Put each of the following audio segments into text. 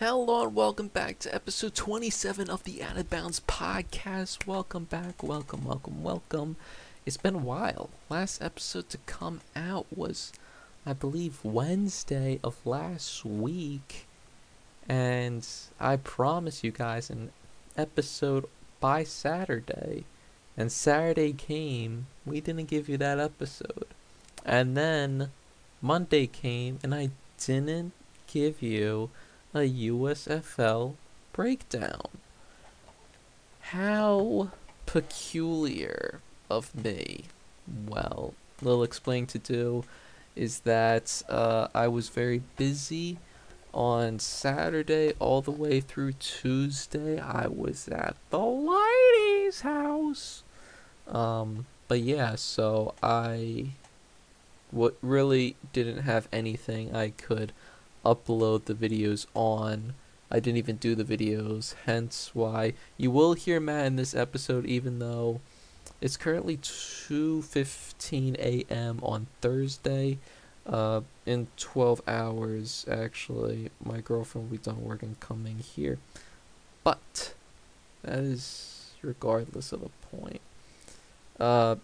Hello and welcome back to episode 27 of the Out of Bounds podcast. Welcome back, welcome, welcome, welcome. It's been a while. Last episode to come out was, I believe, Wednesday of last week. And I promise you guys an episode by Saturday. And Saturday came, we didn't give you that episode. And then Monday came, and I didn't give you a USFL breakdown. How peculiar of me. Well, little explain to do is that uh, I was very busy on Saturday all the way through Tuesday. I was at the lady's house. Um, but yeah, so I what really didn't have anything I could upload the videos on. I didn't even do the videos, hence why you will hear Matt in this episode even though it's currently 2:15 a.m. on Thursday. Uh, in 12 hours, actually, my girlfriend will be done work and coming here. But that is regardless of the point. Uh,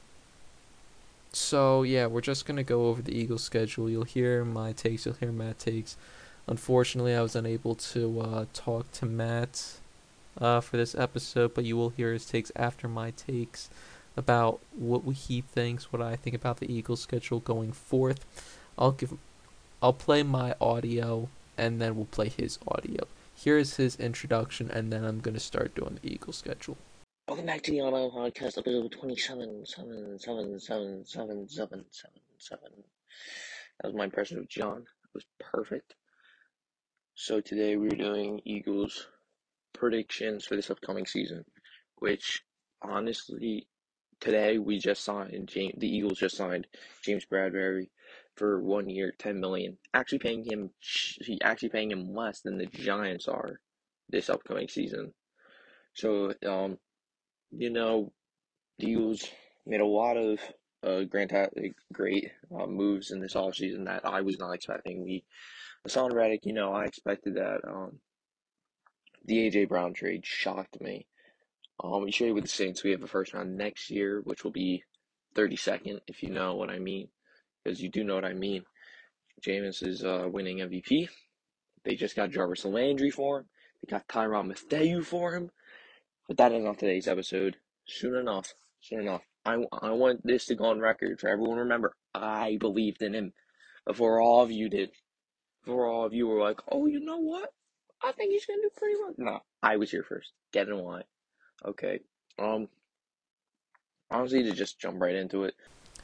so yeah, we're just gonna go over the Eagles schedule. You'll hear my takes. You'll hear Matt takes. Unfortunately, I was unable to uh, talk to Matt uh, for this episode, but you will hear his takes after my takes about what he thinks, what I think about the Eagles schedule going forth. I'll give, I'll play my audio, and then we'll play his audio. Here's his introduction, and then I'm gonna start doing the Eagles schedule. Welcome back to the Auto Podcast, episode 27, 7, 7, 7, 7, 7, 7, 7. That was my impression of John. It was perfect. So today we're doing Eagles predictions for this upcoming season, which honestly, today we just signed, James, the Eagles just signed James Bradberry for one year, 10 million. Actually paying him, actually paying him less than the Giants are this upcoming season. So, um, you know, Eagles made a lot of uh, grand, great uh, moves in this offseason that I was not expecting. We, Haason Reddick, you know, I expected that. Um, the AJ Brown trade shocked me. Um, we trade with the Saints. We have a first round next year, which will be 32nd, if you know what I mean, because you do know what I mean. Jameis is uh, winning MVP. They just got Jarvis Landry for him. They got Tyrann Mathieu for him. But that is not today's episode. Soon enough, soon enough. I, I want this to go on record for everyone remember. I believed in him before all of you did. Before all of you were like, oh, you know what? I think he's gonna do pretty well. No, I was here first. Get in line. Okay. Um. Honestly, to just jump right into it.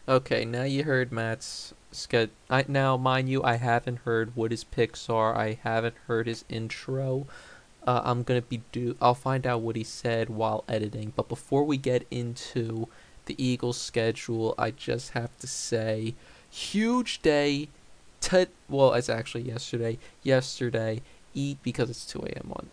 Okay, now you heard Matt's sketch. I now, mind you, I haven't heard what his picks are. I haven't heard his intro. Uh, I'm gonna be do. I'll find out what he said while editing. But before we get into the Eagles' schedule, I just have to say, huge day. T- well, it's actually yesterday. Yesterday, eat because it's 2 a.m. on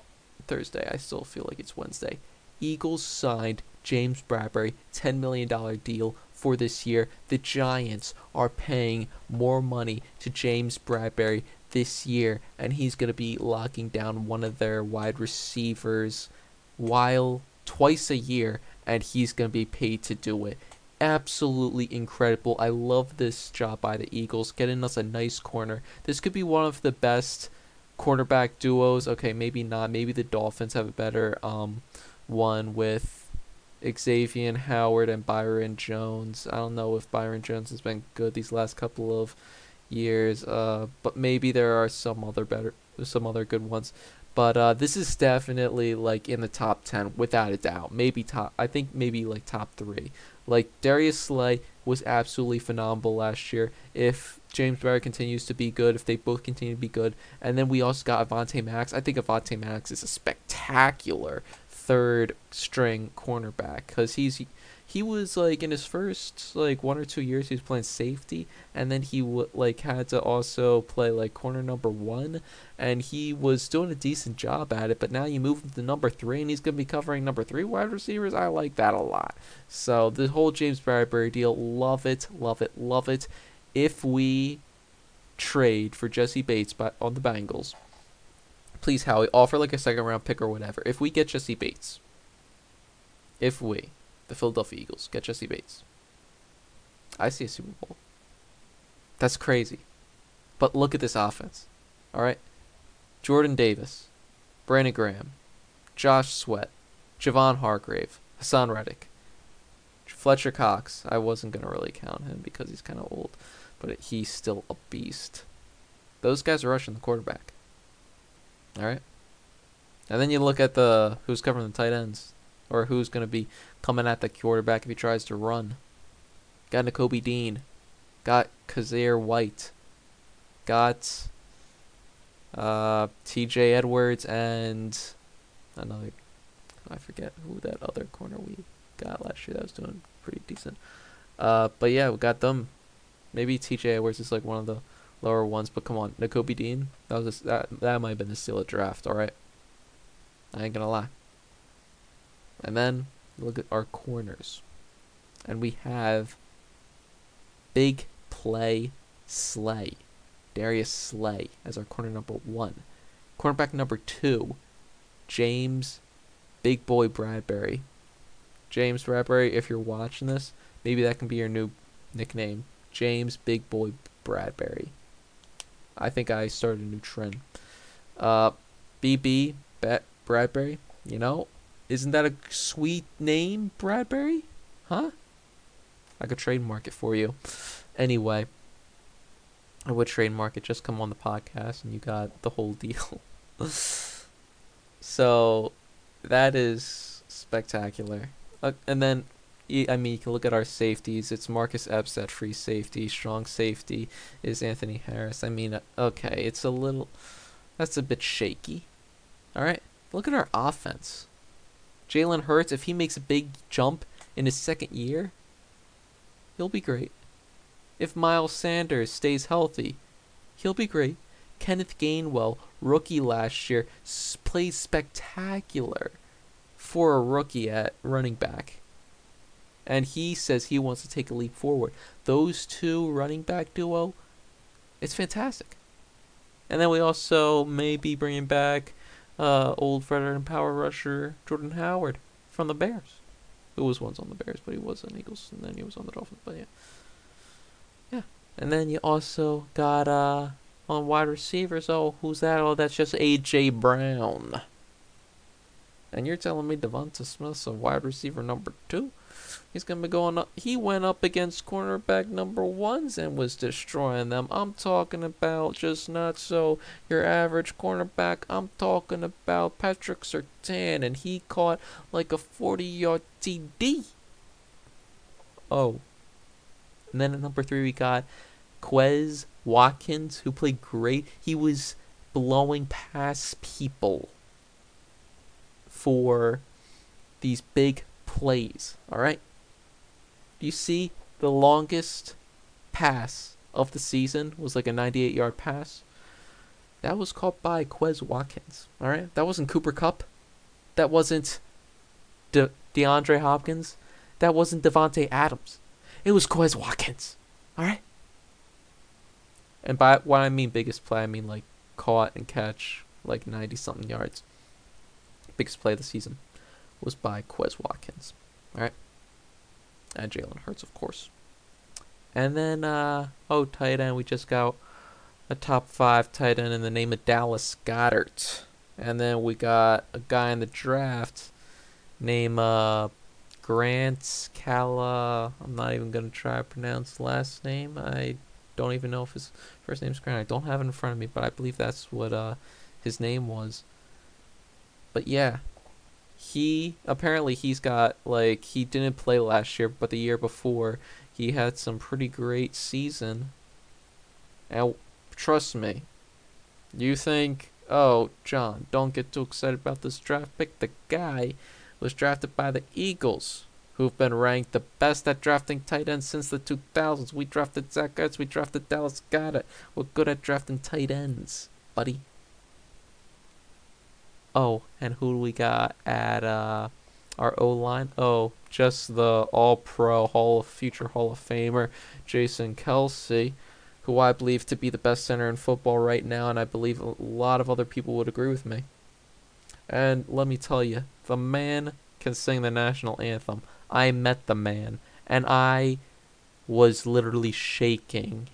Thursday. I still feel like it's Wednesday. Eagles signed James Bradberry, $10 million deal for this year. The Giants are paying more money to James Bradberry this year, and he's going to be locking down one of their wide receivers while twice a year, and he's going to be paid to do it. Absolutely incredible. I love this job by the Eagles, getting us a nice corner. This could be one of the best cornerback duos. Okay, maybe not. Maybe the Dolphins have a better um, one with Xavien Howard and Byron Jones. I don't know if Byron Jones has been good these last couple of years. Uh, but maybe there are some other better, some other good ones. But uh, this is definitely like in the top ten without a doubt. Maybe top. I think maybe like top three. Like Darius Slay was absolutely phenomenal last year. If James Barrett continues to be good, if they both continue to be good, and then we also got Avante Max. I think Avante Max is a spectacular third string cornerback because he's he was like in his first like one or two years he was playing safety and then he w- like had to also play like corner number one and he was doing a decent job at it but now you move him to number three and he's going to be covering number three wide receivers? I like that a lot. So the whole james bradberry deal love it love it love it. If we trade for jessie Bates on the Bengals please Howie, offer like a second round pick or whatever. If we get Jessie Bates, if we, the Philadelphia Eagles, get Jessie Bates, I see a Super Bowl. That's crazy. But look at this offense. All right. Jordan Davis, Brandon Graham, Josh Sweat, Javon Hargrave, Haason Reddick, Fletcher Cox. I wasn't going to really count him because he's kind of old, but he's still a beast. Those guys are rushing the quarterback. All right. And then you look at the who's covering the tight ends or who's going to be coming at the quarterback if he tries to run. Got Nakobe Dean. Got Kyzir White. Got uh, T.J. Edwards and another. I forget who that other corner we got last year that was doing pretty decent. Uh, but yeah, we got them. Maybe T.J. Edwards is like one of the lower ones, but come on, Nakobe Dean. That was a, that that might have been the steal of draft. All right, I ain't gonna lie. And then look at our corners, and we have big play Slay. Darius Slay as our corner number one. Cornerback number two, James Big Boy Bradberry. James Bradberry, if you're watching this, maybe that can be your new nickname. James Big Boy Bradberry. I think I started a new trend. Uh, BB Bat Bradberry, you know, isn't that a sweet name, Bradberry? Huh? I could trademark it for you. Anyway, I would trademark it. Just come on the podcast and you got the whole deal. so that is spectacular. Uh, and then, I mean, you can look at our safeties. It's Marcus Epps at free safety. Strong safety is Anthony Harris. I mean, uh, okay, it's a little. That's a bit shaky. All right. Look at our offense. Jalen Hurts, if he makes a big jump in his second year, he'll be great. If Miles Sanders stays healthy, he'll be great. Kenneth Gainwell, rookie last year, plays spectacular for a rookie at running back. And he says he wants to take a leap forward. Those two running back duo, it's fantastic. And then we also may be bringing back uh, old veteran power rusher Jordan Howard from the Bears, who was once on the Bears, but he was on Eagles, and then he was on the Dolphins. But yeah, yeah. And then you also got uh, on wide receivers. Oh, who's that? Oh, that's just AJ Brown. And you're telling me DeVonta Smith's a wide receiver number two? He's gonna be going up. He went up against cornerback number ones and was destroying them. I'm talking about just not so your average cornerback. I'm talking about Patrick Surtain, and he caught like a 40-yard TD. Oh. And then at number three we got Quez Watkins, who played great. He was blowing past people for these big plays. All right. Do you see the longest pass of the season was like a 98 yard pass? That was caught by Quez Watkins. All right. That wasn't Cooper Kupp. That wasn't De- DeAndre Hopkins. That wasn't Davante Adams. It was Quez Watkins. All right. And by what I mean biggest play, I mean like caught and catch like 90 something yards. Biggest play of the season was by Quez Watkins. All right. And Jalen Hurts, of course. And then, uh, oh, tight end, we just got a top five tight end in the name of Dallas Goedert. And then we got a guy in the draft named uh, Grant Calla. I'm not even going to try to pronounce last name. I don't even know if his first name's Grant. I don't have it in front of me, but I believe that's what uh, his name was. But yeah, he apparently he's got like he didn't play last year, but the year before he had some pretty great season. And trust me, you think, oh John, don't get too excited about this draft pick. The guy was drafted by the Eagles, who've been ranked the best at drafting tight ends since the 2000s. We drafted Zach Ertz, we drafted Dallas Goedert. We're good at drafting tight ends, buddy. Oh, and who do we got at uh, our O line? Oh, just the All Pro Hall of Future Hall of Famer, Jason Kelce, who I believe to be the best center in football right now, and I believe a lot of other people would agree with me. And let me tell you, the man can sing the national anthem. I met the man, and I was literally shaking,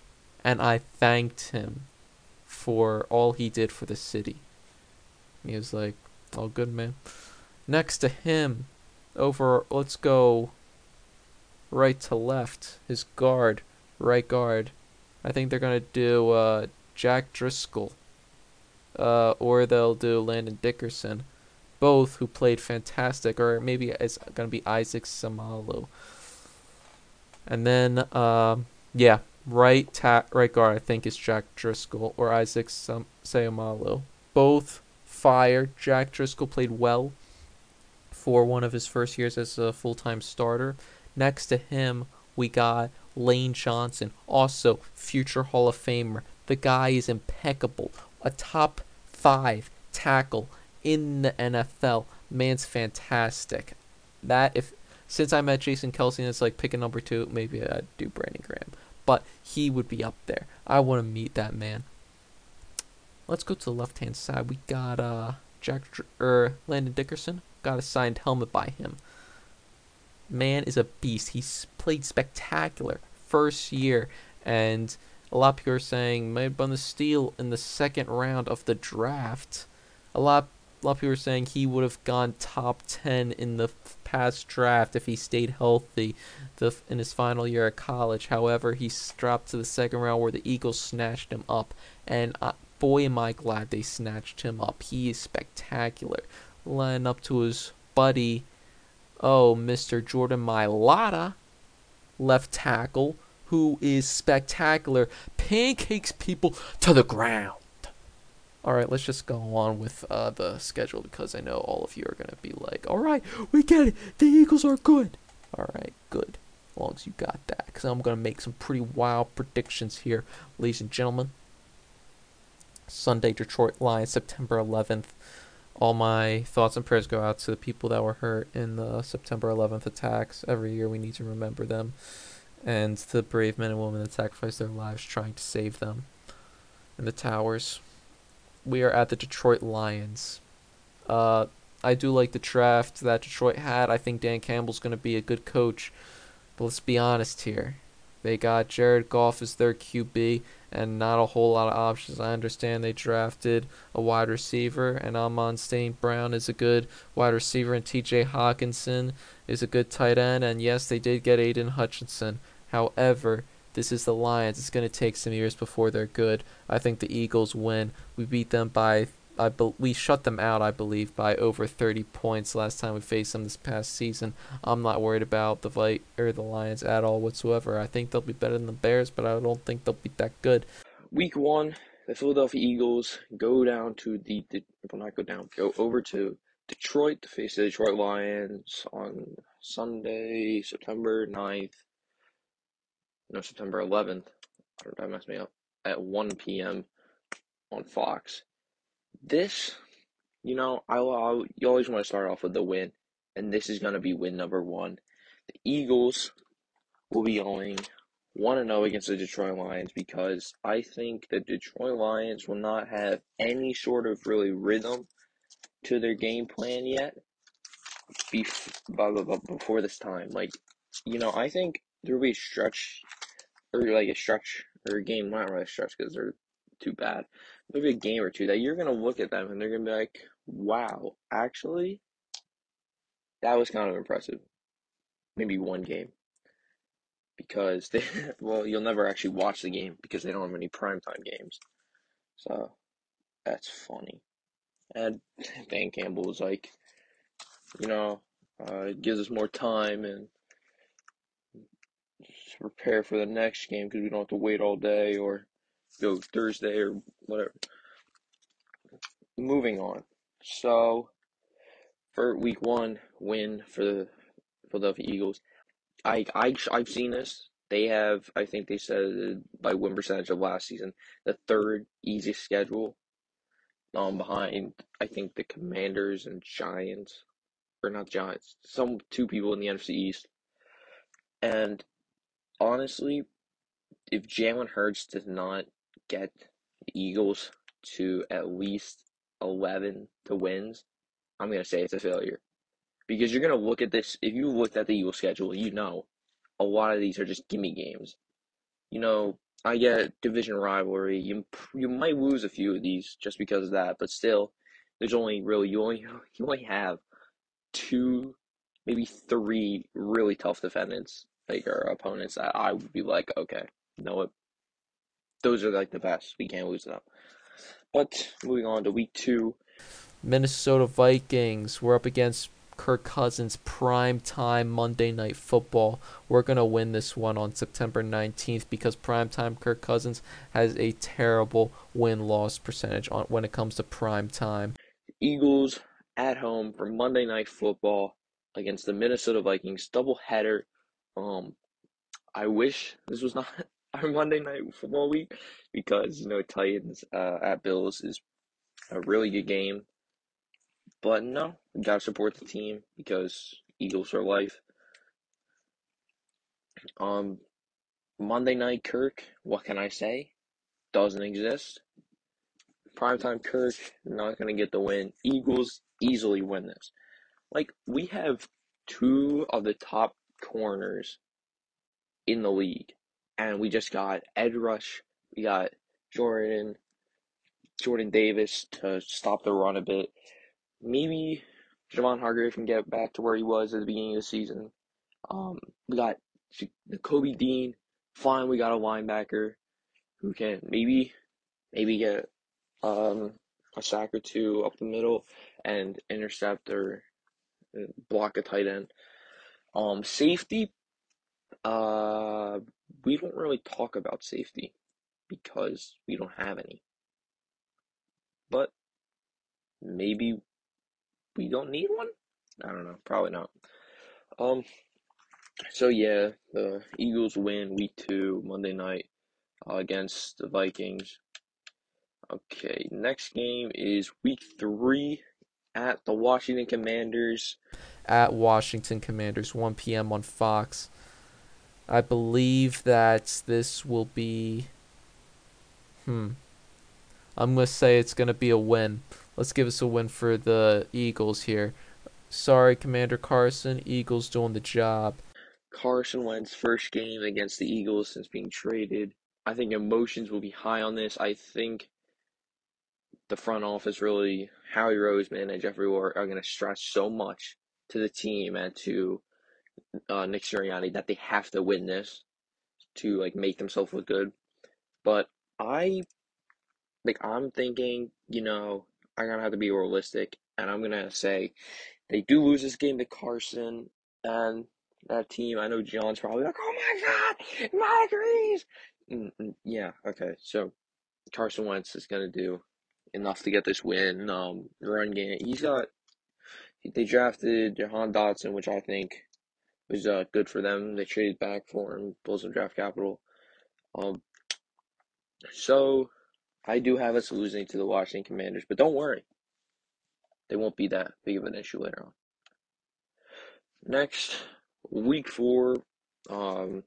and I thanked him for all he did for the city. He was like, "Oh, good man." Next to him, over, let's go right to left. His guard, right guard. I think they're gonna do uh, Jack Driscoll, uh, or they'll do Landon Dickerson, both who played fantastic. Or maybe it's gonna be Isaac Seumalo. And then, um, yeah, right ta- right guard. I think is Jack Driscoll or Isaac Sam- Seumalo. Both fire. Jack Driscoll played well for one of his first years as a full time starter. Next to him, we got Lane Johnson, also future Hall of Famer. The guy is impeccable. A top five tackle in the NFL. Man's fantastic. That if since I met Jason Kelce and it's like picking number two, maybe I'd do Brandon Graham. But he would be up there. I want to meet that man. Let's go to the left hand side. We got uh Jack er, Landon Dickerson. Got a signed helmet by him. Man is a beast. He's played spectacular first year, and a lot of people are saying might have won the steal in the second round of the draft. A lot, a lot of people are saying he would have gone top ten in the past draft if he stayed healthy, the in his final year at college. However, he dropped to the second round where the Eagles snatched him up, and uh, boy am I glad they snatched him up. He is spectacular. Line up to his buddy Oh, Mr. Jordan Mailata, left tackle, who is spectacular, pancakes people to the ground. All right, let's just go on with uh, the schedule because I know all of you are going to be like, all right, we get it. The Eagles are good. All right, good. As long as you got that, because I'm going to make some pretty wild predictions here, ladies and gentlemen. Sunday, Detroit Lions, September 11th all my thoughts and prayers go out to the people that were hurt in the September 11th attacks. Every year we need to remember them and the brave men and women that sacrificed their lives trying to save them in the towers. We are at the Detroit Lions. Uh, I do like the draft that Detroit had. I think Dan Campbell's going to be a good coach. But let's be honest here. They got Jared Goff as their QB and not a whole lot of options. I understand they drafted a wide receiver, and Amon St. Brown is a good wide receiver, and TJ Hockenson is a good tight end, and yes, they did get Aidan Hutchinson. However, this is the Lions. It's going to take some years before they're good. I think the Eagles win. We beat them by I be- we shut them out, I believe, by over 30 points last time we faced them this past season. I'm not worried about the Vi- or the Lions at all whatsoever. I think they'll be better than the Bears, but I don't think they'll be that good. Week one, the Philadelphia Eagles go down to the, the well, not go down, go over to Detroit to face the Detroit Lions on Sunday, September 9th. No, September 11th. That messed me up. At 1 p.m. on Fox this, you know, I, I you always want to start off with the win, and this is gonna be win number one. The Eagles will be going one and zero oh against the Detroit Lions because I think the Detroit Lions will not have any sort of really rhythm to their game plan yet. Before this time, like you know, I think there will be a stretch or like a stretch or a game, not really a stretch because they're too bad. Maybe a game or two that you're gonna look at them and they're gonna be like, "Wow, actually, that was kind of impressive." Maybe one game because they well, you'll never actually watch the game because they don't have any primetime games. So that's funny. And Dan Campbell was like, you know, uh, it gives us more time and prepare for the next game because we don't have to wait all day or go Thursday or whatever. Moving on. So, for week one win for the Philadelphia Eagles, I, I, I've seen this. They have, I think they said by win percentage of last season, the third easiest schedule um, behind, I think, the Commanders and Giants. Or not Giants, some two people in the NFC East. And honestly, if Jalen Hurts does not get the Eagles to at least 11 to wins, I'm going to say it's a failure. Because you're going to look at this, if you looked at the Eagles schedule, you know a lot of these are just gimme games. You know, I get division rivalry. You you might lose a few of these just because of that, but still, there's only really you only you only have two, maybe three really tough defendants, like our opponents that I would be like, okay, you know what? Those are like the best. We can't lose them. But moving on to week two, Minnesota Vikings. We're up against Kirk Cousins prime time Monday night football. We're going to win this one on September 19th because prime time Kirk Cousins has a terrible win-loss percentage on when it comes to prime time. Eagles at home for Monday night football against the Minnesota Vikings double header. Um I wish this was not our Monday night football week because you know Titans uh, at Bills is a really good game. But no, we gotta support the team because Eagles are life. Um, Monday night Kirk, what can I say? Doesn't exist. Primetime Kirk, not gonna get the win. Eagles easily win this. Like we have two of the top corners in the league, and we just got Ed Rush, we got Jordan, Jordan Davis to stop the run a bit. Maybe Javon Hargrave can get back to where he was at the beginning of the season. Um, we got the Kobe Dean. Fine, we got a linebacker who can maybe maybe get um, a sack or two up the middle and intercept or block a tight end. Um, safety, uh, we don't really talk about safety because we don't have any. But maybe we don't need one. I don't know. Probably not. Um. So yeah, the Eagles win week two Monday night uh, against the Vikings. Okay, next game is week three at the Washington Commanders. At Washington Commanders, 1 p.m. on Fox. I believe that this will be. Hmm. I'm going to say it's going to be a win. Let's give us a win for the Eagles here. Sorry, Commander Carson. Eagles doing the job. Carson Wentz first game against the Eagles since being traded. I think emotions will be high on this. I think the front office really, Howie Roseman and Jeffrey Lurie are going to stress so much to the team and to uh, Nick Sirianni that they have to win this to like make themselves look good. But I like I'm thinking, you know, I'm gonna have to be realistic, and I'm gonna say they do lose this game to Carson and that team. I know John's probably like, "Oh my God, Mike agrees." Mm-mm, yeah, okay. So Carson Wentz is gonna do enough to get this win. Um, run game. He's got. They drafted Jahan Dotson, which I think was uh, good for them. They traded back for him, pulled some draft capital. Um, so I do have us losing to the Washington Commanders, but don't worry, they won't be that big of an issue later on. Next, week four, um,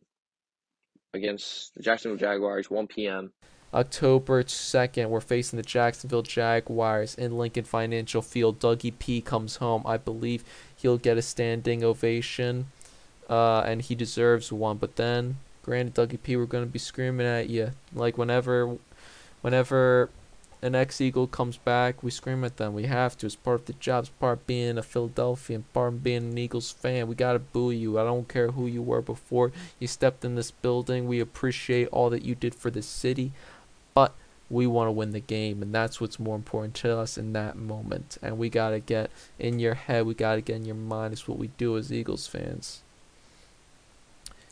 against the Jacksonville Jaguars, 1 p.m. October 2nd, we're facing the Jacksonville Jaguars in Lincoln Financial Field. Dougie P comes home. I believe he'll get a standing ovation, uh, and he deserves one. But then, granted, Dougie P, we're to be screaming at you. Like, whenever, whenever an ex Eagle comes back, we scream at them. We have to. It's part of the job. It's part being a Philadelphian, part being an Eagles fan. We gotta boo you. I don't care who you were before you stepped in this building. We appreciate all that you did for the city, but we want to win the game, and that's what's more important to us in that moment. And we gotta get in your head. We gotta get in your mind. It's what we do as Eagles fans.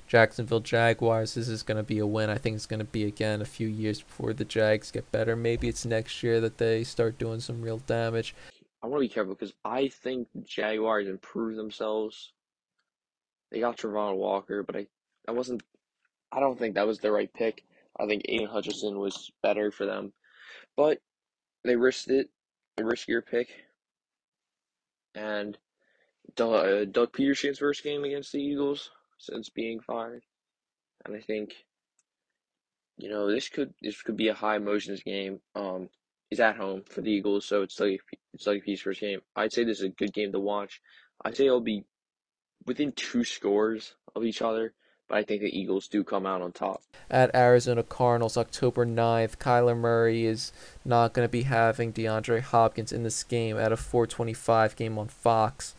Jacksonville Jaguars. This is going to be a win. I think it's going to be again a few years before the Jags get better. Maybe it's next year that they start doing some real damage. I want to be careful because I think the Jaguars improved themselves. They got Travon Walker, but I, I wasn't. I don't think that was the right pick. I think Aidan Hutchinson was better for them, but they risked it, a riskier pick. And Doug, uh, Doug Pederson's first game against the Eagles since being fired, and I think you know, this could this could be a high emotions game. Um, is at home for the Eagles, so it's like it's like piece first game. I'd say this is a good game to watch. I'd say it'll be within two scores of each other, but I think the Eagles do come out on top. At Arizona Cardinals, October 9th, Kyler Murray is not going to be having DeAndre Hopkins in this game at a 425 game on Fox.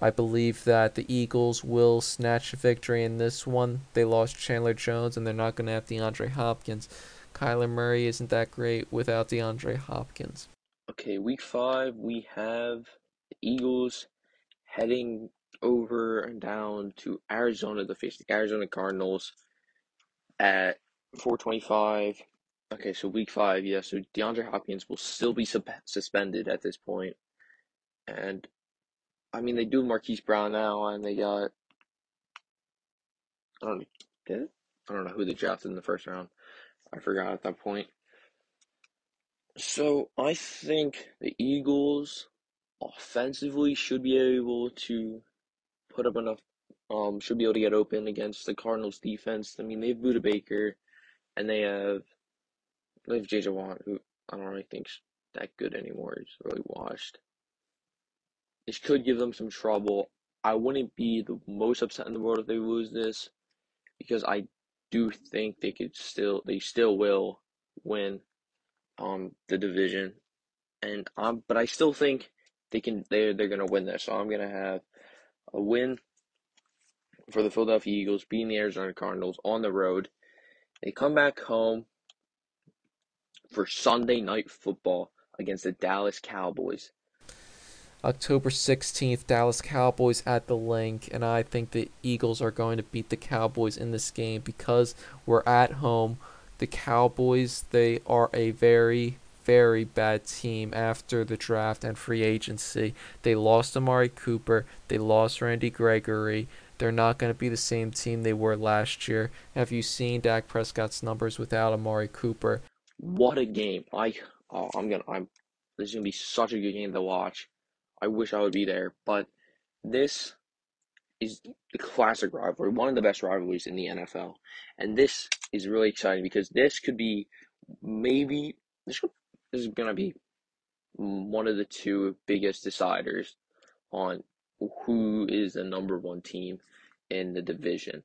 I believe that the Eagles will snatch a victory in this one. They lost Chandler Jones and they're not going to have DeAndre Hopkins. Kyler Murray isn't that great without DeAndre Hopkins. Okay, week five, we have the Eagles heading over and down to Arizona to face the Arizona Cardinals at 425. Okay, so week five, yeah, so DeAndre Hopkins will still be sub- suspended at this point. And I mean, they do Marquise Brown now, and they got. I don't did it? I don't know who they drafted in the first round. I forgot at that point. So I think the Eagles offensively should be able to put up enough. Um, should be able to get open against the Cardinals defense. I mean, they have Budda Baker, and they have they have JJ Watt, who I don't really think's that good anymore. He's really washed. This could give them some trouble. I wouldn't be the most upset in the world if they lose this, because I do think they could still they still will win um the division. And um but I still think they can they're they're gonna win this. So I'm gonna have a win for the Philadelphia Eagles beating the Arizona Cardinals on the road. They come back home for Sunday night football against the Dallas Cowboys. October 16th, Dallas Cowboys at the Linc. and I think the Eagles are going to beat the Cowboys in this game because we're at home. The Cowboys, they are a very, very bad team after the draft and free agency. They lost Amari Cooper, they lost Randy Gregory. They're not going to be the same team they were last year. Have you seen Dak Prescott's numbers without Amari Cooper? What a game! I oh, I'm gonna I'm this is gonna be such a good game to watch. I wish I would be there, but this is the classic rivalry, one of the best rivalries in the NFL, and this is really exciting because this could be maybe this could, this is gonna be one of the two biggest deciders on who is the number one team in the division,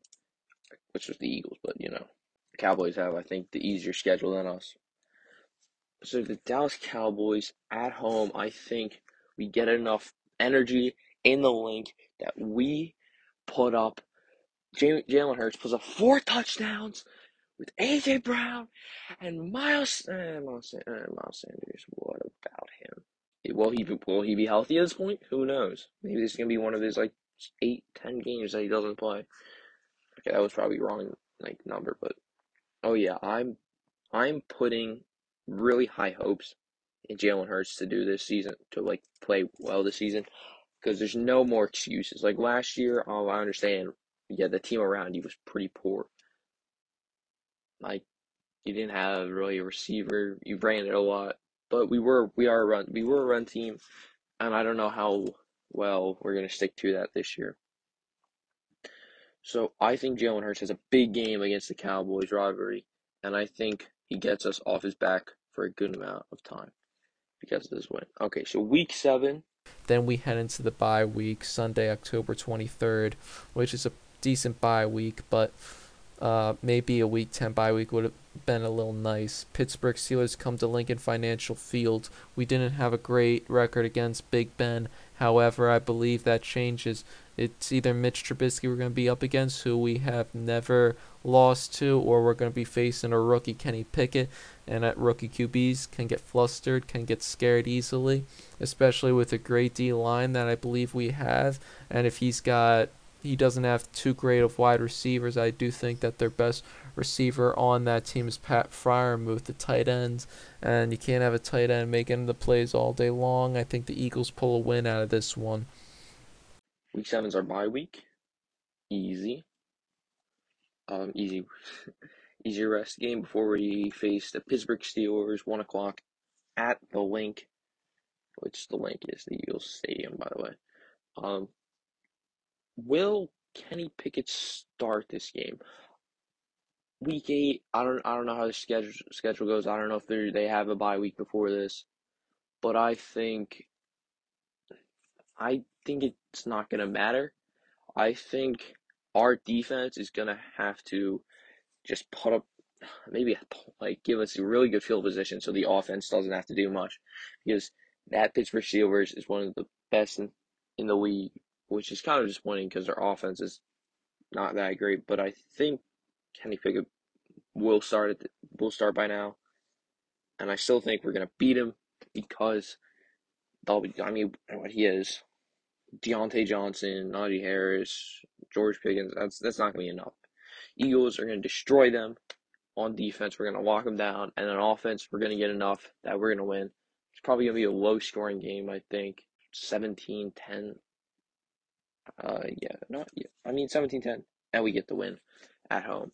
which was the Eagles, but you know, Cowboys have I think the easier schedule than us. So the Dallas Cowboys at home, I think we get enough energy in the Linc that we put up. Jalen Hurts puts up four touchdowns with AJ Brown and Miles uh, Miles, uh, Miles Sanders. What about him? Will he will he be healthy at this point? Who knows? Maybe this is gonna be one of his like eight, ten games that he doesn't play. Okay, that was probably wrong like number, but oh yeah, I'm I'm putting really high hopes Jalen Hurts to do this season to like play well this season because there's no more excuses. Like last year, oh, I understand. Yeah, the team around you was pretty poor. Like you didn't have really a receiver. You ran it a lot, but we were we are a run we were a run team, and I don't know how well we're gonna stick to that this year. So I think Jalen Hurts has a big game against the Cowboys rivalry, and I think he gets us off his back for a good amount of time because of this win. Okay, so week seven. Then we head into the bye week, Sunday, October 23rd, which is a decent bye week, but uh, maybe a week 10 bye week would have been a little nice. Pittsburgh Steelers come to Lincoln Financial Field. We didn't have a great record against Big Ben. However, I believe that changes. It's either Mitch Trubisky we're going to be up against, who we have never lost to, or we're going to be facing a rookie Kenny Pickett. And at rookie QBs can get flustered, can get scared easily, especially with a great D line that I believe we have. And if he's got he doesn't have too great of wide receivers. I do think that their best receiver on that team is Pat Freiermuth with the tight ends, and you can't have a tight end making the plays all day long. I think the Eagles pull a win out of this one. Week seven's our bye week. Easy. Um, easy, easy rest game before we face the Pittsburgh Steelers, one o'clock at the Linc, which the Linc is the Eagles Stadium, by the way. Um, Will Kenny Pickett start this game? week eight. I don't I don't know how the schedule schedule goes. I don't know if they they have a bye week before this, but I think I think it's not gonna matter. I think our defense is gonna have to just put up maybe like give us a really good field position so the offense doesn't have to do much because that Pittsburgh Steelers is one of the best in, in the league, which is kind of disappointing because their offense is not that great. But I think Kenny Pickett will start at the, will start by now, and I still think we're gonna beat him because be. I mean, what he is, Diontae Johnson, Najee Harris, George Pickens. That's that's not gonna be enough. Eagles are gonna destroy them on defense. We're gonna lock them down, and on offense, we're gonna get enough that we're gonna win. It's probably gonna be a low scoring game. I think 17-10. Uh, yeah, not yeah. I mean 17-10, and we get the win at home.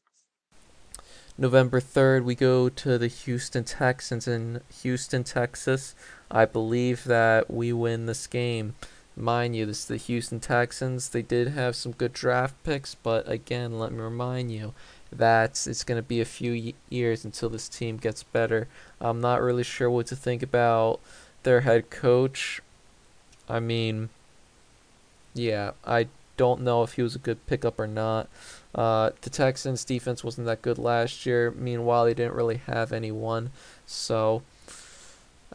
November 3rd, we go to the Houston Texans in Houston, Texas. I believe that we win this game. Mind you, this is the Houston Texans. They did have some good draft picks, but again, let me remind you that it's going to be a few years until this team gets better. I'm not really sure what to think about their head coach. I mean, yeah, I don't know if he was a good pickup or not. Uh, the Texans' defense wasn't that good last year. Meanwhile, they didn't really have anyone. So,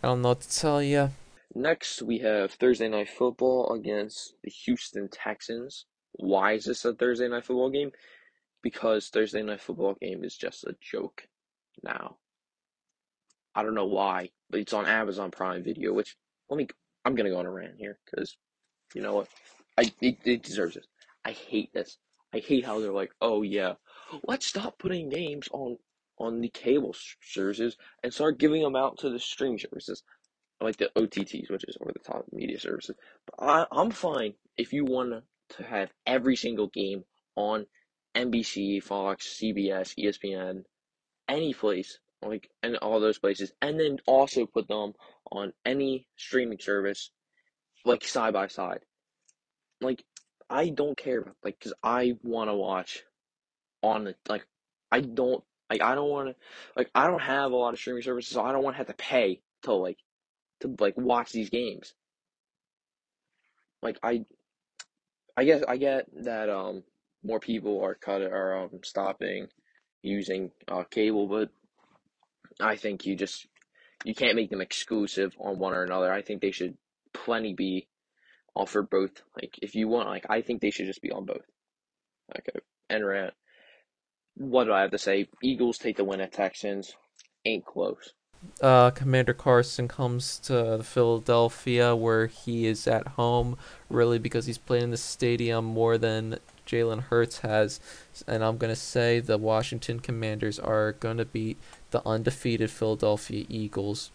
I don't know what to tell you. Next, we have Thursday Night Football against the Houston Texans. Why is this a Thursday Night Football game? Because Thursday Night Football game is just a joke now. I don't know why, but it's on Amazon Prime Video, which, let me, I'm going to go on a rant here because, you know what? I it, it deserves this. I hate this. I hate how they're like, oh yeah, let's stop putting games on on the cable services and start giving them out to the streaming services, like the OTTs, which is over the top media services. But I, I'm fine if you want to have every single game on NBC, Fox, CBS, ESPN, any place like and all those places, and then also put them on any streaming service, like side by side like I don't care like because I want to watch on the like I don't like I don't want to like I don't have a lot of streaming services, so I don't want to have to pay to like to like watch these games. Like I, I guess I get that um more people are cut are um stopping using uh cable, but I think you just you can't make them exclusive on one or another. I think they should plenty be offer both. Like if you want, like I think they should just be on both. Okay, and rant. What do I have to say? Eagles take the win at Texans. Ain't close. Uh, Commander Carson comes to Philadelphia where he is at home, really because he's playing in the stadium more than Jalen Hurts has. And I'm going to say the Washington Commanders are going to beat the undefeated Philadelphia Eagles.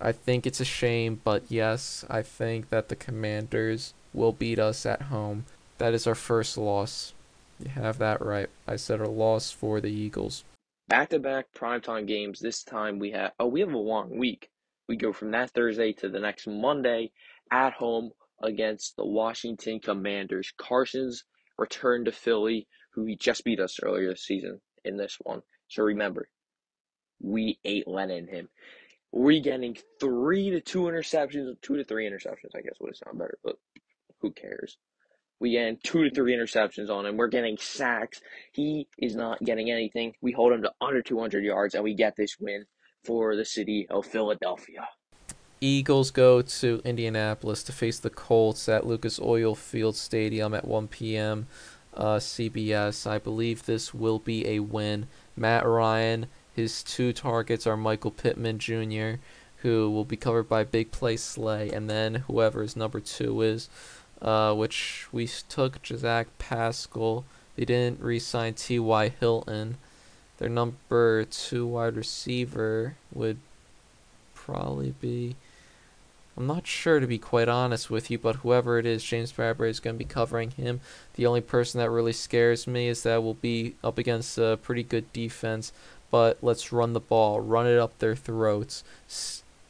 I think it's a shame, but yes, I think that the Commanders will beat us at home. That is our first loss. You have that right. I said a loss for the Eagles. Back to back primetime games. This time we have, oh, we have a long week. We go from that Thursday to the next Monday at home against the Washington Commanders. Carson's return to Philly, who he just beat us earlier this season in this one. So remember, we ate Lennon him we getting three to two interceptions, two to three interceptions, I guess would have sound better, but who cares? We getting two to three interceptions on him. We're getting sacks. He is not getting anything. We hold him to under 200 yards, and we get this win for the city of Philadelphia. Eagles go to Indianapolis to face the Colts at Lucas Oil Field Stadium at 1 p.m. Uh, CBS. I believe this will be a win. Matt Ryan his two targets are Michael Pittman Jr., who will be covered by Big Play Slay, and then whoever his number two is, uh, which we took Jazak Pascal. They didn't re-sign T.Y. Hilton. Their number two wide receiver would probably be. I'm not sure to be quite honest with you, but whoever it is, James Bradberry is going to be covering him. The only person that really scares me is that we'll be up against a pretty good defense but let's run the ball, run it up their throats.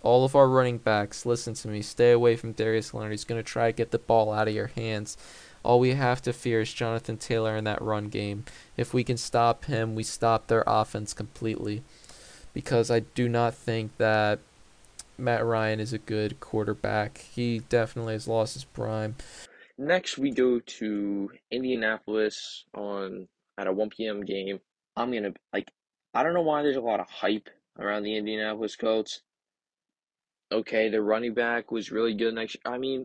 All of our running backs, listen to me, stay away from Darius Leonard. He's going to try to get the ball out of your hands. All we have to fear is Jonathan Taylor in that run game. If we can stop him, we stop their offense completely. Because I do not think that Matt Ryan is a good quarterback. He definitely has lost his prime. Next, we go to Indianapolis on at a 1 p.m. game. I'm gonna like, I don't know why there's a lot of hype around the Indianapolis Colts. Okay, the running back was really good next. year. I mean,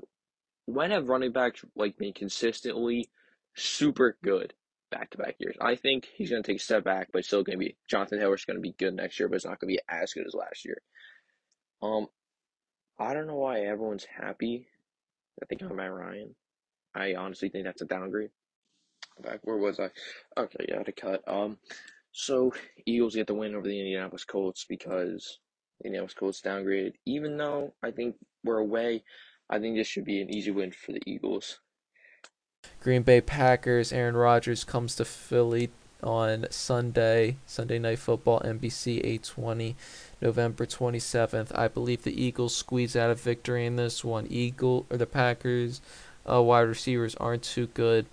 when have running backs like been consistently super good back to back years? I think he's gonna take a step back, but still gonna be Jonathan Taylor's gonna be good next year, but it's not gonna be as good as last year. Um, I don't know why everyone's happy. I think I'm Matt Ryan. I honestly think that's a downgrade. Back where was I? Okay, yeah, to cut. Um, so Eagles get the win over the Indianapolis Colts because the Indianapolis Colts downgraded. Even though I think we're away, I think this should be an easy win for the Eagles. Green Bay Packers. Aaron Rodgers comes to Philly on Sunday, Sunday Night Football, NBC 820, November 27th. I believe the Eagles squeeze out a victory in this one. Eagle or the Packers uh, wide receivers aren't too good.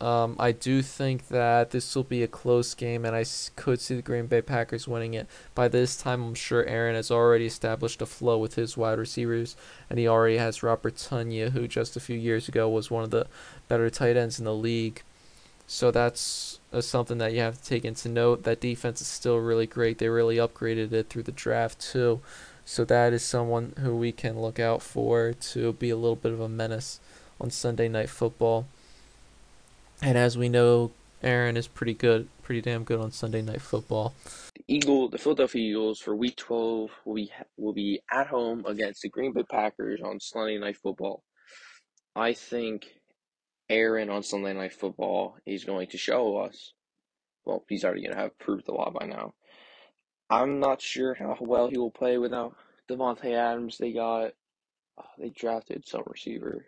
Um, I do think that this will be a close game, and I could see the Green Bay Packers winning it. By this time, I'm sure Aaron has already established a flow with his wide receivers, and he already has Robert Tonyan, who just a few years ago was one of the better tight ends in the league. So that's uh, something that you have to take into note. That defense is still really great. They really upgraded it through the draft too. So that is someone who we can look out for to be a little bit of a menace on Sunday Night Football. And as we know, Aaron is pretty good, pretty damn good on Sunday Night Football. The Eagle, the Philadelphia Eagles for Week 12 will be will be at home against the Green Bay Packers on Sunday Night Football. I think Aaron on Sunday Night Football is going to show us. Well, he's already going to have proved a lot by now. I'm not sure how well he will play without Davante Adams. They got, oh, they drafted some receiver.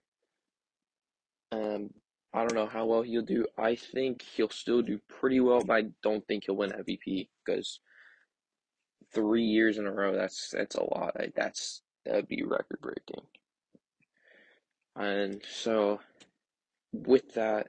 Um, I don't know how well he'll do. I think he'll still do pretty well, but I don't think he'll win MVP because three years in a row that's that's a lot. That's that'd be record breaking. And so, with that,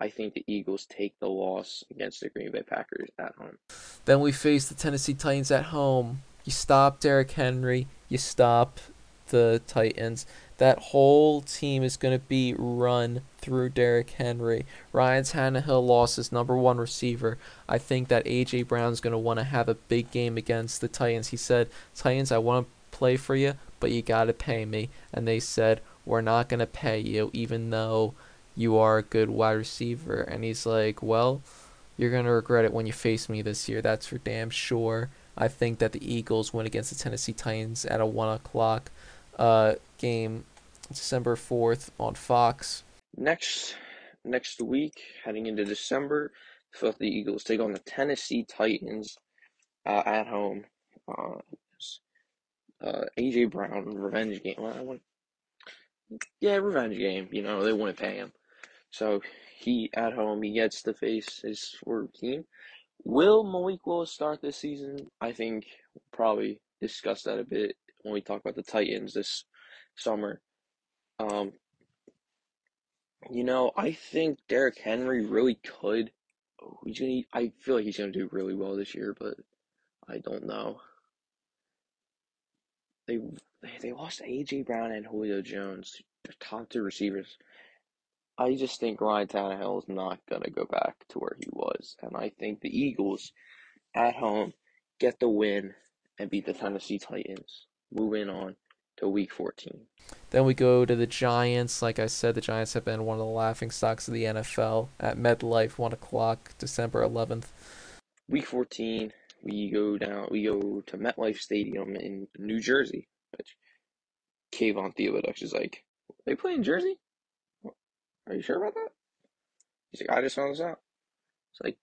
I think the Eagles take the loss against the Green Bay Packers at home. Then we face the Tennessee Titans at home. You stop Derrick Henry. You stop the Titans that whole team is going to be run through Derrick Henry. Ryan Tannehill lost his number one receiver. I think that A.J. Brown's going to want to have a big game against the Titans. He said, Titans, I want to play for you, but you got to pay me. And they said, we're not going to pay you, even though you are a good wide receiver. And he's like, well, you're going to regret it when you face me this year. That's for damn sure. I think that the Eagles win against the Tennessee Titans at a 1 o'clock uh, game December 4th on Fox. Next next week, heading into December, the Eagles take on the Tennessee Titans uh, at home. Uh, uh, AJ Brown revenge game. Well, I want, yeah, revenge game. You know they wouldn't pay him, so he at home he gets to face his former team. Will Malik Willis start this season? I think we'll probably discuss that a bit when we talk about the Titans this summer. Um, you know, I think Derrick Henry really could. Oh, he's gonna. I feel like he's gonna do really well this year, but I don't know. They they lost AJ Brown and Julio Jones, top two receivers. I just think Ryan Tannehill is not gonna go back to where he was, and I think the Eagles at home get the win and beat the Tennessee Titans, moving on to week 14. Then we go to the Giants. Like I said, the Giants have been one of the laughing stocks of the NFL at MetLife, 1 o'clock, December 11th. Week 14, we go down, we go to MetLife Stadium in New Jersey, which Kayvon Thibodeaux is like, they play in Jersey? Are you sure about that? He's like, I just found this out. It's like,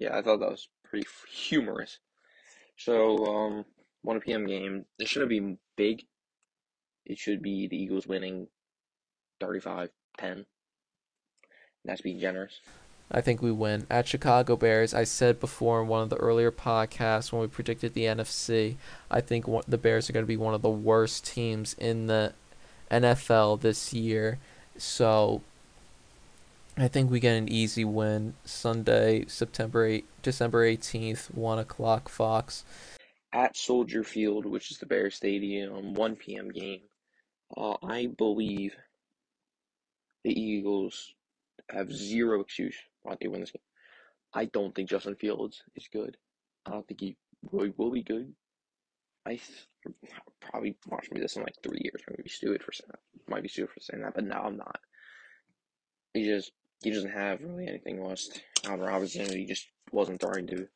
yeah, I thought that was pretty humorous. So, um, 1 p.m. game. This shouldn't be big it should be the Eagles winning 35 10. That's being generous. I think we win. At Chicago Bears, I said before in one of the earlier podcasts when we predicted the NFC, I think the Bears are going to be one of the worst teams in the NFL this year. So I think we get an easy win Sunday, September 8, December 18th, 1 o'clock Fox. At Soldier Field, which is the Bear Stadium, 1 p.m. game. Uh, I believe the Eagles have zero excuse why they win this game. I don't think Justin Fields is good. I don't think he really will be good. I th- probably watch me this in like three years. Maybe stupid for saying that. Might be stupid for saying that, but now I'm not. He just he doesn't have really anything lost. Allen Robinson, he just wasn't throwing to.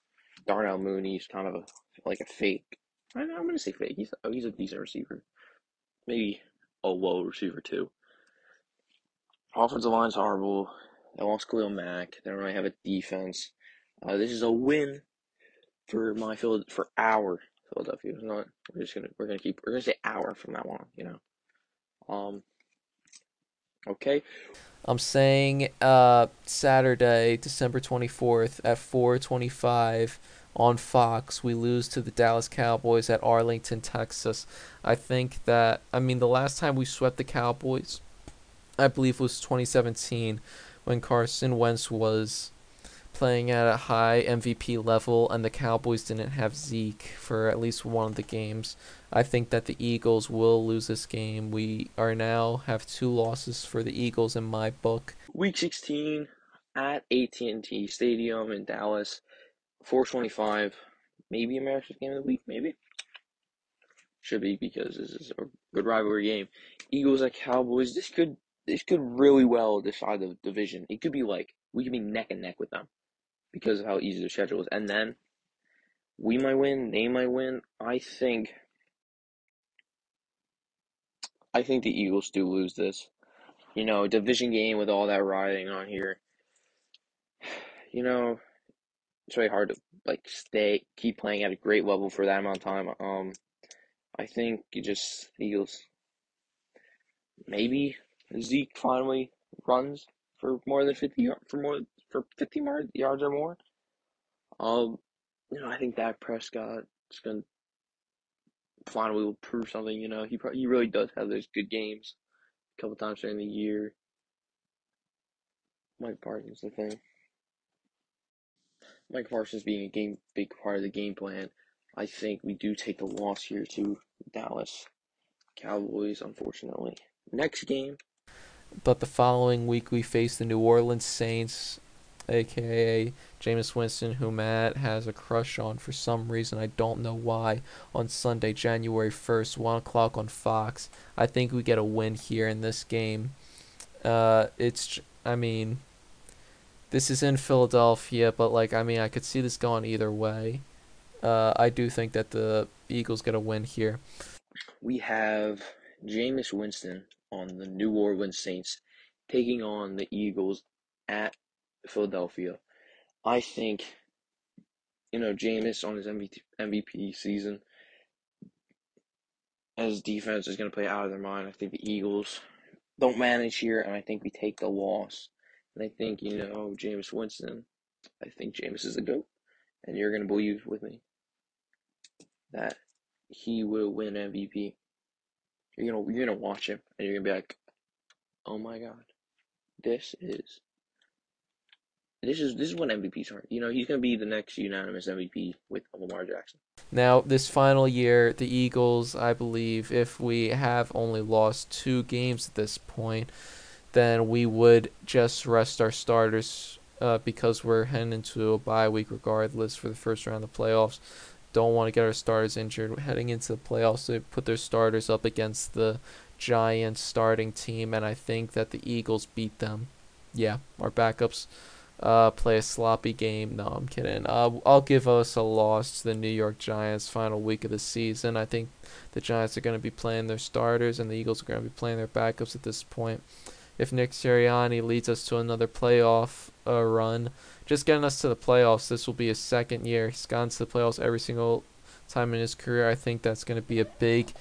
Darnell Mooney's kind of a like a fake. I, I'm gonna say fake. He's oh, he's a decent receiver, maybe a low receiver too. Offensive line's horrible. They lost Khalil Mack. They don't really have a defense. Uh, this is a win for my field for our Philadelphia. It's not. We're just gonna we're gonna keep we're gonna say our from that on. You know. Um. Okay. I'm saying uh, Saturday, December 24th at 4:25 on Fox, we lose to the Dallas Cowboys at Arlington, Texas. I think that I mean the last time we swept the Cowboys, I believe was 2017 when Carson Wentz was playing at a high MVP level and the Cowboys didn't have Zeke for at least one of the games. I think that the Eagles will lose this game. We are now have two losses for the Eagles in my book. Week 16 at AT&T Stadium in Dallas, 425. Maybe America's game of the week, maybe. Should be because this is a good rivalry game. Eagles at Cowboys. This could this could really well decide the division. It could be like we could be neck and neck with them because of how easy the schedule is. And then we might win, they might win. I think I think the Eagles do lose this. You know, division game with all that riding on here. You know, it's really hard to like stay keep playing at a great level for that amount of time. Um I think you just Eagles maybe Zeke finally runs for more than 50 for more for 50 yards or more. Um, you know, I think Dak Prescott is going to finally prove something. You know, he he really does have those good games a couple times during the year. Mike Parsons, the thing. Mike Parsons being a game big part of the game plan. I think we do take the loss here to Dallas Cowboys, unfortunately. Next game. But the following week we face the New Orleans Saints aka Jameis Winston, who Matt has a crush on for some reason. I don't know why. On Sunday, January 1st, 1 o'clock on Fox. I think we get a win here in this game. Uh, it's, I mean, this is in Philadelphia, but, like, I mean, I could see this going either way. Uh, I do think that the Eagles get a win here. We have Jameis Winston on the New Orleans Saints taking on the Eagles at Philadelphia. I think, you know, Jameis on his MVP season, as defense is going to play out of their mind. I think the Eagles don't manage here, and I think we take the loss. And I think, you know, oh, Jameis Winston, I think Jameis is a GOAT. And you're going to believe with me that he will win MVP. You're gonna you're gonna watch him and you're gonna be like, oh my god, this is this is this is what MVPs are. You know, he's gonna be the next unanimous MVP with Lamar Jackson. Now, this final year, the Eagles, I believe, if we have only lost two games at this point, then we would just rest our starters uh, because we're heading into a bye week regardless for the first round of the playoffs. Don't want to get our starters injured heading into the playoffs. They put their starters up against the Giants starting team, and I think that the Eagles beat them. Yeah, our backups uh, play a sloppy game. No, I'm kidding. Uh, I'll give us a loss to the New York Giants final week of the season. I think the Giants are going to be playing their starters and the Eagles are going to be playing their backups at this point. If Nick Sirianni leads us to another playoff uh, run, just getting us to the playoffs, this will be his second year. He's gone to the playoffs every single time in his career. I think that's going to be a big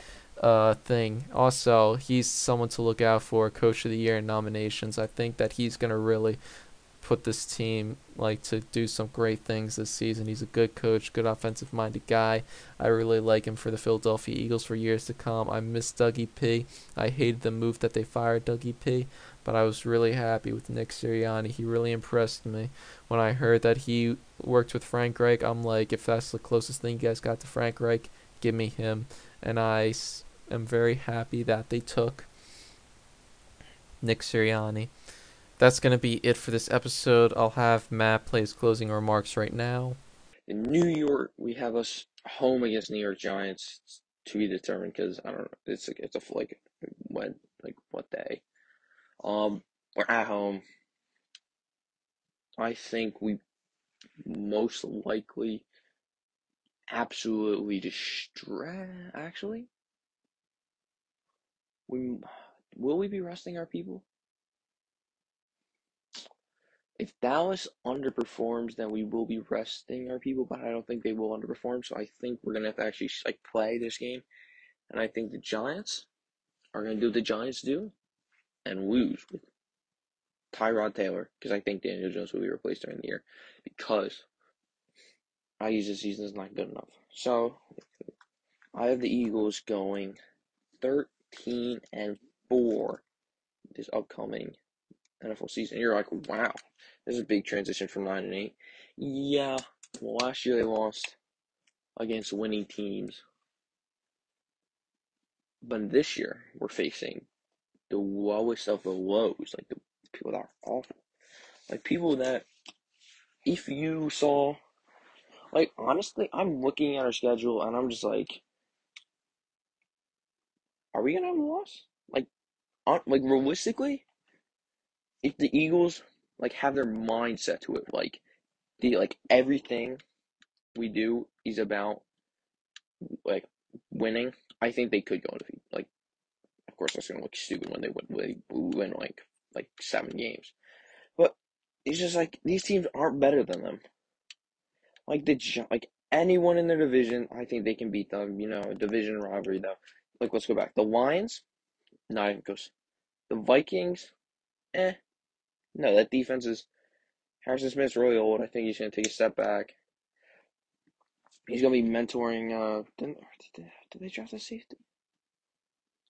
uh, thing. Also, he's someone to look out for, Coach of the Year nominations. I think that he's going to really put this team like to do some great things this season. He's a good coach, good offensive minded guy. I really like him for the Philadelphia Eagles for years to come. I miss Dougie P. I hated the move that they fired Dougie P, but I was really happy with Nick Sirianni. He really impressed me. When I heard that he worked with Frank Reich, I'm like, if that's the closest thing you guys got to Frank Reich, give me him. And I am very happy that they took Nick Sirianni that's going to be it for this episode. I'll have Matt play his closing remarks right now. In New York, we have us home against New York Giants to be determined because I don't know. It's a, it's a like when like what day? Um, we're at home. I think we most likely absolutely destroy. Actually, we will we be resting our people? If Dallas underperforms, then we will be resting our people, but I don't think they will underperform. So I think we're gonna have to actually like play this game, and I think the Giants are gonna do what the Giants do, and lose with Tyrod Taylor because I think Daniel Jones will be replaced during the year because I use the season is not good enough. So I have the Eagles going thirteen and four this upcoming NFL season. You're like, wow, this is a big transition from nine and eight. Yeah, well, last year they lost against winning teams, but this year we're facing the lowest of the lows, like the people that are awful, like people that if you saw, like honestly, I'm looking at our schedule and I'm just like, are we gonna have a loss? Like, like realistically, if the Eagles like have their mindset to it, like the like everything we do is about like winning. I think they could go undefeated. Like, of course, that's gonna look stupid when they win, they win like like seven games, but it's just like these teams aren't better than them. Like the like anyone in their division, I think they can beat them. You know, division rivalry though. Like, let's go back. The Lions, not even close. The Vikings, eh, no, that defense is Harrison Smith's really old. I think he's going to take a step back. He's going to be mentoring. Uh, did, did, did they draft a safety?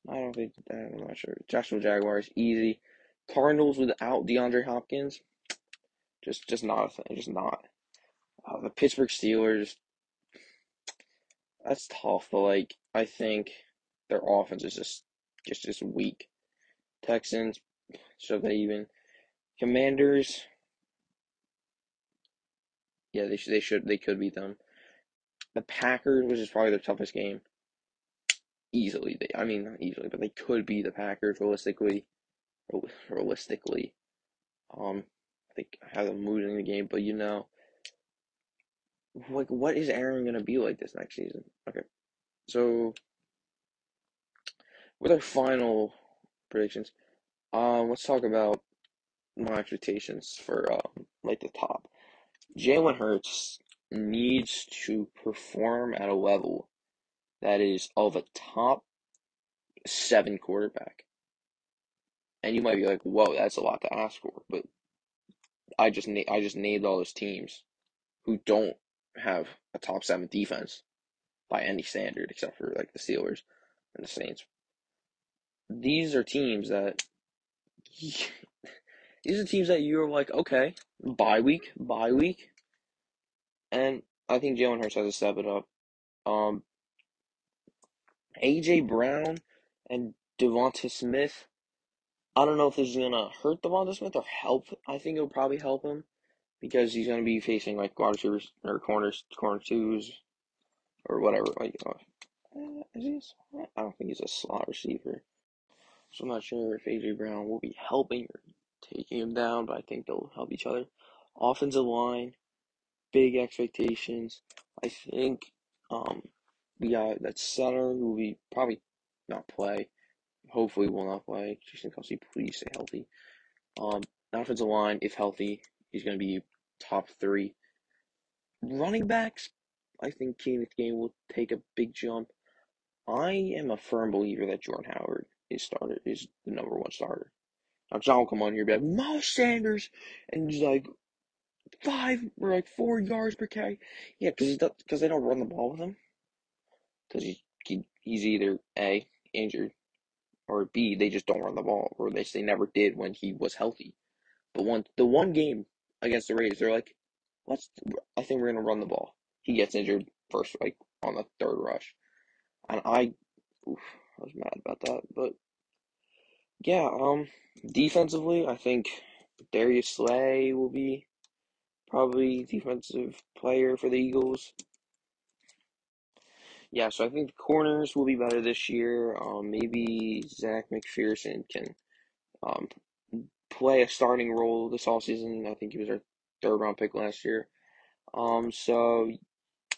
I don't think that. I'm not sure. Jacksonville Jaguars, easy. Cardinals without DeAndre Hopkins, just just not a thing. Just not. Uh, the Pittsburgh Steelers, that's tough. But like, I think their offense is just just just weak. Texans, so they even Commanders. Yeah, they should. They should. They could beat them. The Packers, which is probably their toughest game, easily. They, I mean, not easily, but they could be the Packers realistically. Realistically, um, I think I have them losing the game, but you know, like, what is Aaron gonna be like this next season? Okay, so with our final predictions, um, let's talk about my expectations for um, like the top. Jalen Hurts needs to perform at a level that is of a top seven quarterback. And you might be like, "Whoa, that's a lot to ask for," but I just na- I just named all those teams who don't have a top seven defense by any standard, except for like the Steelers and the Saints. These are teams that these are teams that you're like, okay, bye week, bye week. And I think Jalen Hurts has to step it up. Um, AJ Brown and DeVonta Smith. I don't know if this is gonna hurt DeVonta Smith or help. I think it'll probably help him because he's gonna be facing like wide receivers or corners, corner twos, or whatever. Like, uh, is he? I don't think he's a slot receiver. So I'm not sure if AJ Brown will be helping or taking him down, but I think they'll help each other. Offensive line, big expectations. I think um, the guy that's center will be probably not play. Hopefully, will not play. Jason Kelce, please stay healthy. Um, offensive line, if healthy, he's going to be top three. Running backs, I think Kenneth Gain will take a big jump. I am a firm believer that Jordan Howard is starter is the number one starter. Now John will come on here and be like, Miles Sanders, and he's like five or like four yards per carry. Yeah, because because they don't run the ball with him. Because he, he he's either a injured or B they just don't run the ball, or they they never did when he was healthy. But one the one game against the Raiders, they're like, let's. I think we're gonna run the ball. He gets injured first, like on the third rush, and I, oof, I was mad about that. But yeah, um, defensively, I think Darius Slay will be probably defensive player for the Eagles. Yeah, so I think the corners will be better this year. Um, maybe Zech McPhearson can um, play a starting role this all season. I think he was our third round pick last year. Um, so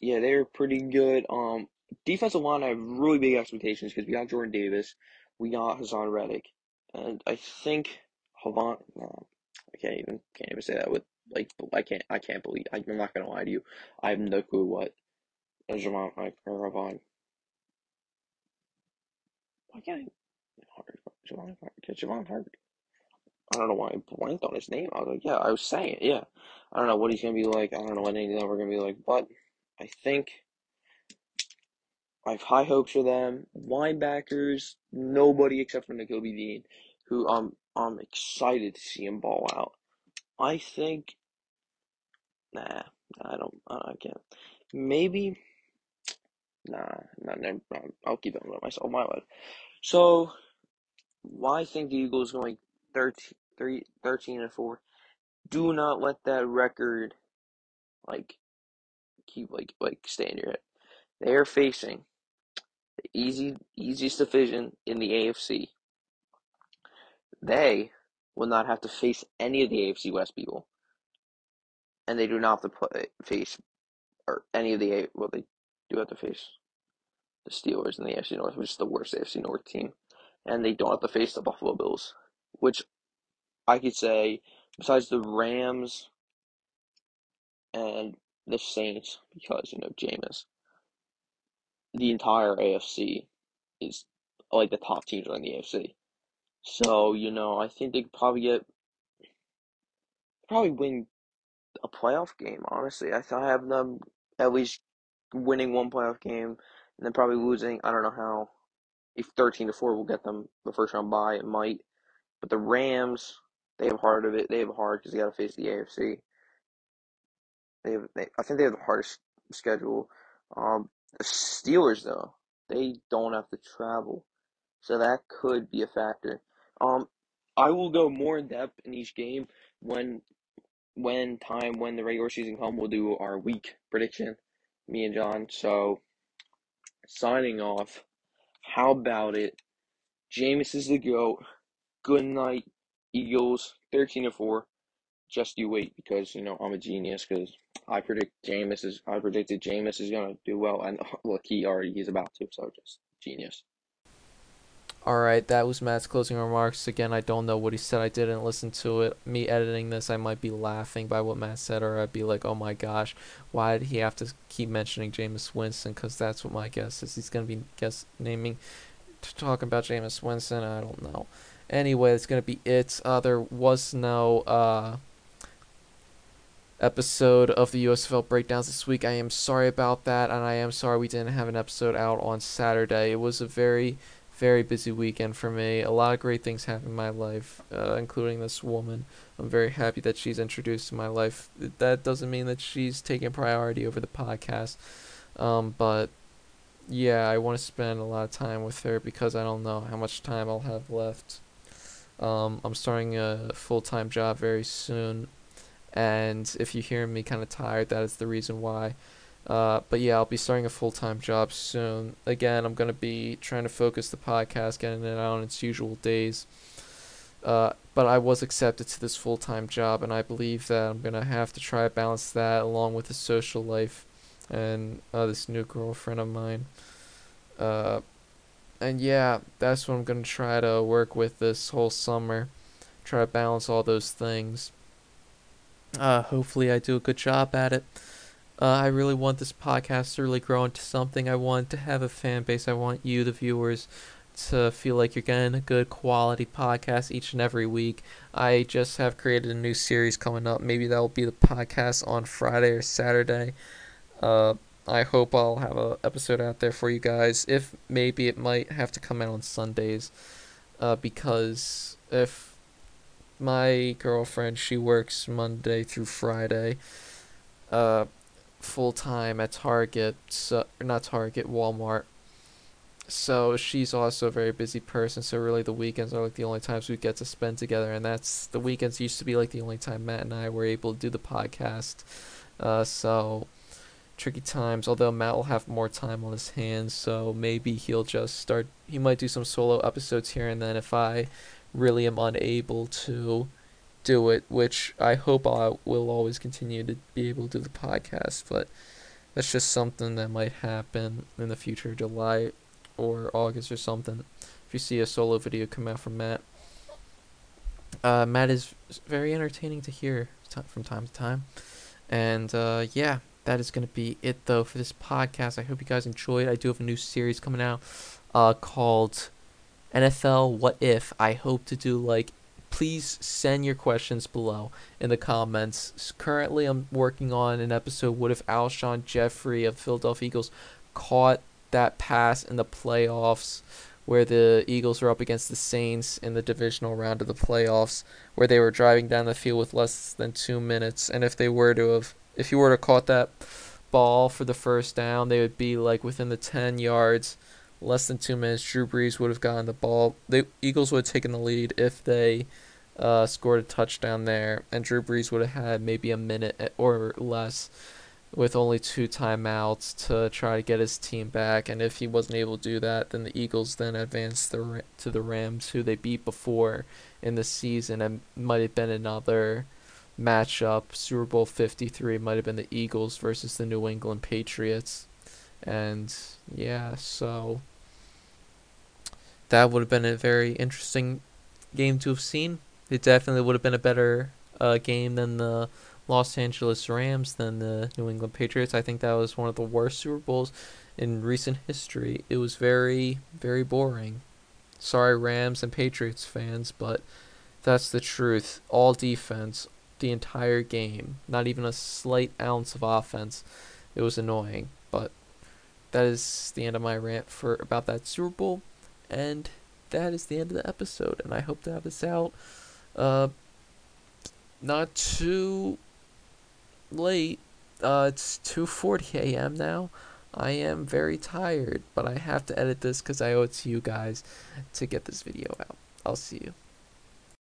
yeah, they're pretty good. Um, defensive line, I have really big expectations because we got Jordan Davis, we got Haason Reddick, and I think Havant. No, I can't even can't even say that with like I can't I can't believe I'm not gonna lie to you. I have no clue what Javon like or Havant. Why can't I? Javon Javon Hart. I don't know why I blanked on his name. I was like, yeah, I was saying it, yeah. I don't know what he's gonna be like. I don't know what any of are gonna be like, but I think I have high hopes for them. Linebackers, nobody except for Nakobe Dean, who I'm I'm excited to see him ball out. I think, nah, I don't, I can't. Maybe, nah, nah, nah, nah I'll keep it to myself. My life. So, why I think the Eagles going 13, 3, 13 and four? Do not let that record, like, keep like like stay in your head. They are facing the easy easiest division in the AFC. They will not have to face any of the AFC West people, and they do not have to play, face or any of the well they do have to face the Steelers in the AFC North, which is the worst AFC North team, and they don't have to face the Buffalo Bills, which I could say besides the Rams and the Saints because you know Jameis the entire AFC is like the top teams are in the AFC. So, you know, I think they could probably get probably win a playoff game, honestly. I I have them at least winning one playoff game and then probably losing. I don't know how. If 13 to 4 will get them the first round bye, it might. But the Rams, they have hard of it. They have hard because they got to face the AFC. They have, they, I think they have the hardest schedule. Um, the Steelers, though, they don't have to travel, so that could be a factor. Um, I will go more in depth in each game when, when time when the regular season come. We'll do our week prediction, me and John. So, signing off. How about it? Jameis is the goat. Good night, Eagles. Thirteen to four. Just you wait because you know I'm a genius because I predict Jameis is I predicted Jameis is gonna do well and look he already he's about to so just genius. All right, that was Matt's closing remarks. Again, I don't know what he said. I didn't listen to it. Me editing this, I might be laughing by what Matt said, or I'd be like, "Oh my gosh, why did he have to keep mentioning Jameis Winston?" Because that's what my guess is. He's gonna be guess naming, to talking about Jameis Winston. I don't know. Anyway, it's gonna be it. Uh, there was no uh episode of the USFL breakdowns this week. I am sorry about that, and I am sorry we didn't have an episode out on Saturday. It was a very, very busy weekend for me. A lot of great things happened in my life, uh, including this woman. I'm very happy that she's introduced in my life. That doesn't mean that she's taking priority over the podcast, um, but yeah, I want to spend a lot of time with her because I don't know how much time I'll have left. Um, I'm starting a full time job very soon and if you hear me kind of tired, that is the reason why. Uh, but yeah, I'll be starting a full time job soon. Again, I'm gonna be trying to focus the podcast, getting it out on its usual days. Uh, but I was accepted to this full time job, and I believe that I'm gonna have to try to balance that along with the social life and uh, this new girlfriend of mine. Uh, and yeah, that's what I'm gonna try to work with this whole summer. Try to balance all those things. Uh, hopefully, I do a good job at it. Uh, I really want this podcast to really grow into something. I want to have a fan base. I want you, the viewers, to feel like you're getting a good quality podcast each and every week. I just have created a new series coming up. Maybe that will be the podcast on Friday or Saturday. Uh, I hope I'll have a episode out there for you guys. If maybe it might have to come out on Sundays, uh, because if my girlfriend she works Monday through Friday, uh, full time at Target, so not Target, Walmart. So she's also a very busy person. So really, the weekends are like the only times we get to spend together, and that's the weekends used to be like the only time Matt and I were able to do the podcast. Uh, so tricky times. Although Matt will have more time on his hands, so maybe he'll just start. He might do some solo episodes here and then if I really am unable to do it, which I hope I will always continue to be able to do the podcast. But that's just something that might happen in the future, July or August or something. If you see a solo video come out from Matt. Uh, Matt is very entertaining to hear t- from time to time. And uh, yeah, that is going to be it though for this podcast. I hope you guys enjoyed. I do have a new series coming out uh, called NFL What If. I hope to do like please send your questions below in the comments. Currently, I'm working on an episode What if Alshon Jeffery of Philadelphia Eagles caught that pass in the playoffs where the Eagles were up against the Saints in the divisional round of the playoffs where they were driving down the field with less than 2 minutes and if they were to have if you were to caught that ball for the first down, they would be like within the 10 yards, less than two minutes. Drew Brees would have gotten the ball. The Eagles would have taken the lead if they uh, scored a touchdown there, and Drew Brees would have had maybe a minute or less with only two timeouts to try to get his team back. And if he wasn't able to do that, then the Eagles then advanced the, to the Rams, who they beat before in the season, and might have been another matchup. Super Bowl 53 might have been the Eagles versus the New England Patriots. And yeah, so that would have been a very interesting game to have seen. It definitely would have been a better uh, game than the Los Angeles Rams than the New England Patriots. I think that was one of the worst Super Bowls in recent history. It was very, very boring. Sorry, Rams and Patriots fans, but that's the truth. All defense, the entire game. Not even a slight ounce of offense. It was annoying, but that is the end of my rant for about that Super Bowl, and that is the end of the episode. And I hope to have this out, uh, not too late. Uh, it's 2:40 a.m. now. I am very tired, but I have to edit this because I owe it to you guys to get this video out. I'll see you.